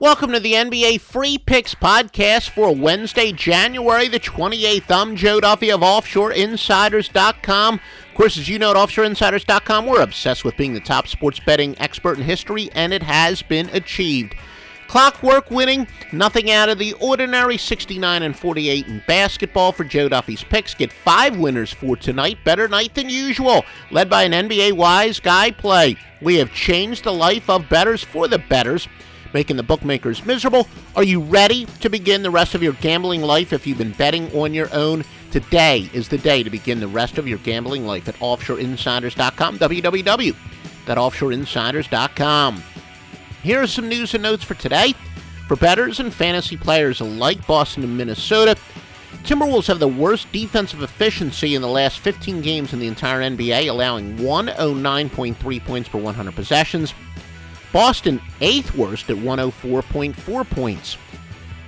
Welcome to the NBA Free Picks podcast for Wednesday, January the 28th. I'm Joe Duffy of OffshoreInsiders.com. Of course, as you know at OffshoreInsiders.com, we're obsessed with being the top sports betting expert in history, and it has been achieved. Clockwork winning, nothing out of the ordinary, 69 and 48 in basketball for Joe Duffy's picks. Get five winners for tonight, better night than usual, led by an NBA wise guy play. We have changed the life of bettors for the betters making the bookmakers miserable. Are you ready to begin the rest of your gambling life if you've been betting on your own? Today is the day to begin the rest of your gambling life at offshoreinsiders.com, www.offshoreinsiders.com. Here are some news and notes for today. For bettors and fantasy players alike, Boston and Minnesota. Timberwolves have the worst defensive efficiency in the last 15 games in the entire NBA, allowing 109.3 points per 100 possessions. Boston, eighth worst at 104.4 points.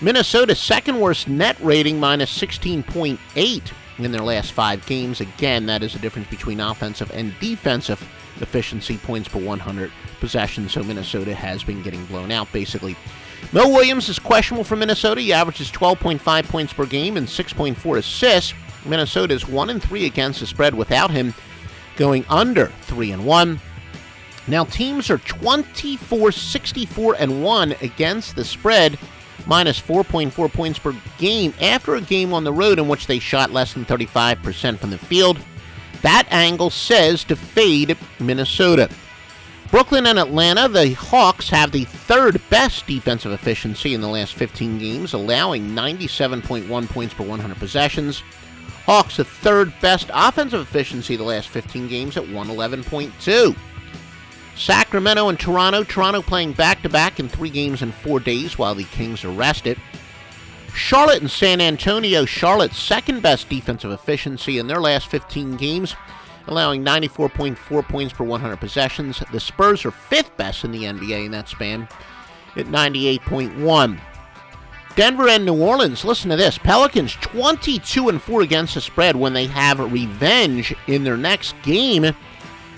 Minnesota, second worst net rating, minus 16.8 in their last five games. Again, that is the difference between offensive and defensive efficiency points per 100 possessions. So Minnesota has been getting blown out, basically. Mo Williams is questionable for Minnesota. He averages 12.5 points per game and 6.4 assists. Minnesota is 1 and 3 against the spread without him, going under 3 and 1. Now, teams are 24 64 and 1 against the spread, minus 4.4 points per game after a game on the road in which they shot less than 35% from the field. That angle says to fade Minnesota. Brooklyn and Atlanta, the Hawks have the third best defensive efficiency in the last 15 games, allowing 97.1 points per 100 possessions. Hawks, the third best offensive efficiency the last 15 games at 111.2. Sacramento and Toronto. Toronto playing back to back in three games in four days while the Kings are rested. Charlotte and San Antonio. Charlotte's second best defensive efficiency in their last 15 games, allowing 94.4 points per 100 possessions. The Spurs are fifth best in the NBA in that span at 98.1. Denver and New Orleans. Listen to this: Pelicans 22 and 4 against the spread when they have revenge in their next game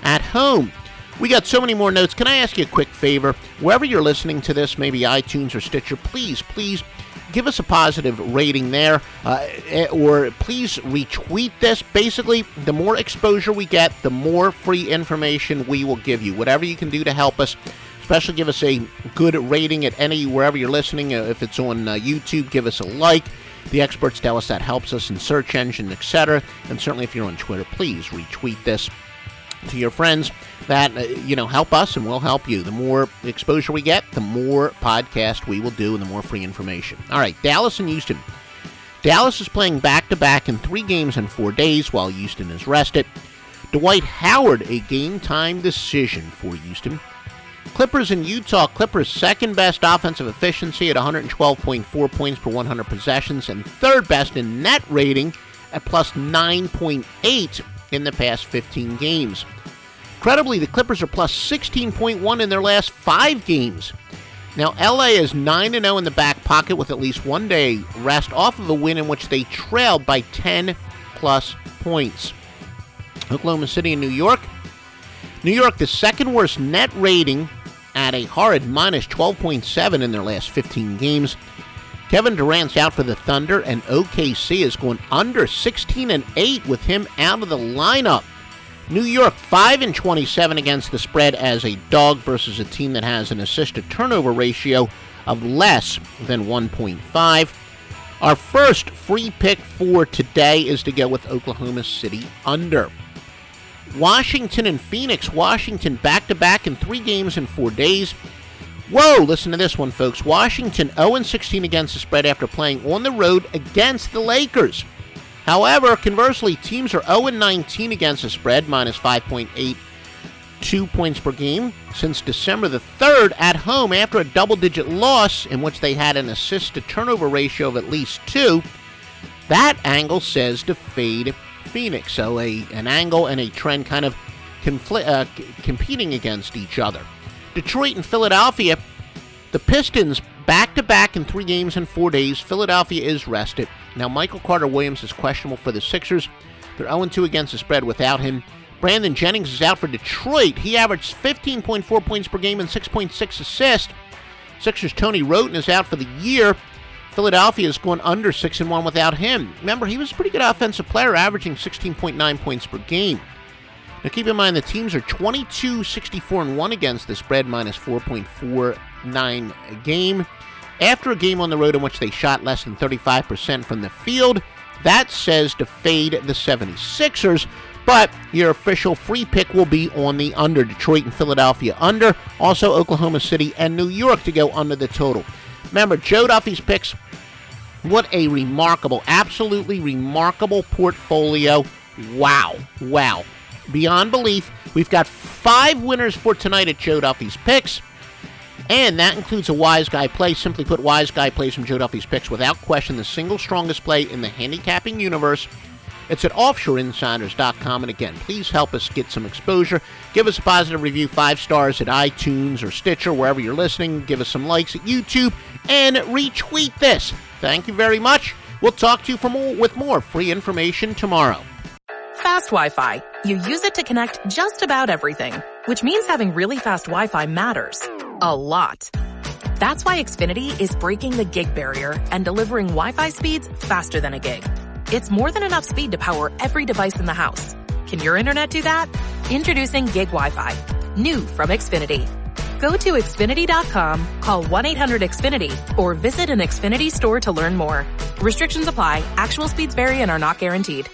at home. We got so many more notes. Can I ask you a quick favor? Wherever you're listening to this, maybe iTunes or Stitcher, please, please give us a positive rating there, uh, eh, or please retweet this. Basically, the more exposure we get, the more free information we will give you. Whatever you can do to help us, especially give us a good rating at any wherever you're listening. Uh, if it's on uh, YouTube, give us a like. The experts tell us that helps us in search engine, etc. And certainly, if you're on Twitter, please retweet this to your friends that uh, you know help us and we'll help you. The more exposure we get the more podcast we will do and the more free information. All right dallas and houston. Dallas is playing back to back in three games in four days while houston is rested. Dwight howard a game time decision for houston. Clippers in utah. Clippers second best offensive efficiency at 112.4 points per 100 possessions and third best in net rating at plus 9.8 in the past 15 games Credibly, the Clippers are plus 16.1 in their last five games. Now, LA is 9 0 in the back pocket with at least one day rest off of a win in which they trailed by 10 plus points. Oklahoma City and New York. New York, the second worst net rating at a horrid minus 12.7 in their last 15 games. Kevin Durant's out for the Thunder, and OKC is going under 16 and 8 with him out of the lineup. New York 5 and 27 against the spread as a dog versus a team that has an assist to turnover ratio of less than 1.5. Our first free pick for today is to go with Oklahoma City under. Washington and Phoenix. Washington back to back in three games in four days. Whoa, listen to this one, folks. Washington 0 16 against the spread after playing on the road against the Lakers. However, conversely, teams are 0 19 against the spread, minus 5.8 two points per game since December the 3rd at home after a double digit loss in which they had an assist to turnover ratio of at least two. That angle says to fade Phoenix. So a an angle and a trend kind of confl- uh, competing against each other. Detroit and Philadelphia, the Pistons back to back in three games in four days. Philadelphia is rested. Now Michael Carter Williams is questionable for the Sixers. They're 0 2 against the spread without him. Brandon Jennings is out for Detroit. He averaged 15.4 points per game and 6.6 assists. Sixers Tony Wroten is out for the year. Philadelphia is going under 6 and 1 without him. Remember, he was a pretty good offensive player, averaging 16.9 points per game. Now keep in mind the teams are 22 64 and 1 against the spread, minus 4.49 a game. After a game on the road in which they shot less than 35% from the field, that says to fade the 76ers. But your official free pick will be on the under. Detroit and Philadelphia under. Also, Oklahoma City and New York to go under the total. Remember, Joe Duffy's picks. What a remarkable, absolutely remarkable portfolio. Wow. Wow. Beyond belief. We've got five winners for tonight at Joe Duffy's picks. And that includes a wise guy play. Simply put, wise guy plays from Joe Duffy's picks without question the single strongest play in the handicapping universe. It's at offshoreinsiders.com. And again, please help us get some exposure. Give us a positive review, five stars at iTunes or Stitcher, wherever you're listening. Give us some likes at YouTube and retweet this. Thank you very much. We'll talk to you for more with more free information tomorrow. Fast Wi-Fi. You use it to connect just about everything, which means having really fast Wi-Fi matters. A lot. That's why Xfinity is breaking the gig barrier and delivering Wi-Fi speeds faster than a gig. It's more than enough speed to power every device in the house. Can your internet do that? Introducing Gig Wi-Fi. New from Xfinity. Go to Xfinity.com, call 1-800-XFINITY, or visit an Xfinity store to learn more. Restrictions apply. Actual speeds vary and are not guaranteed.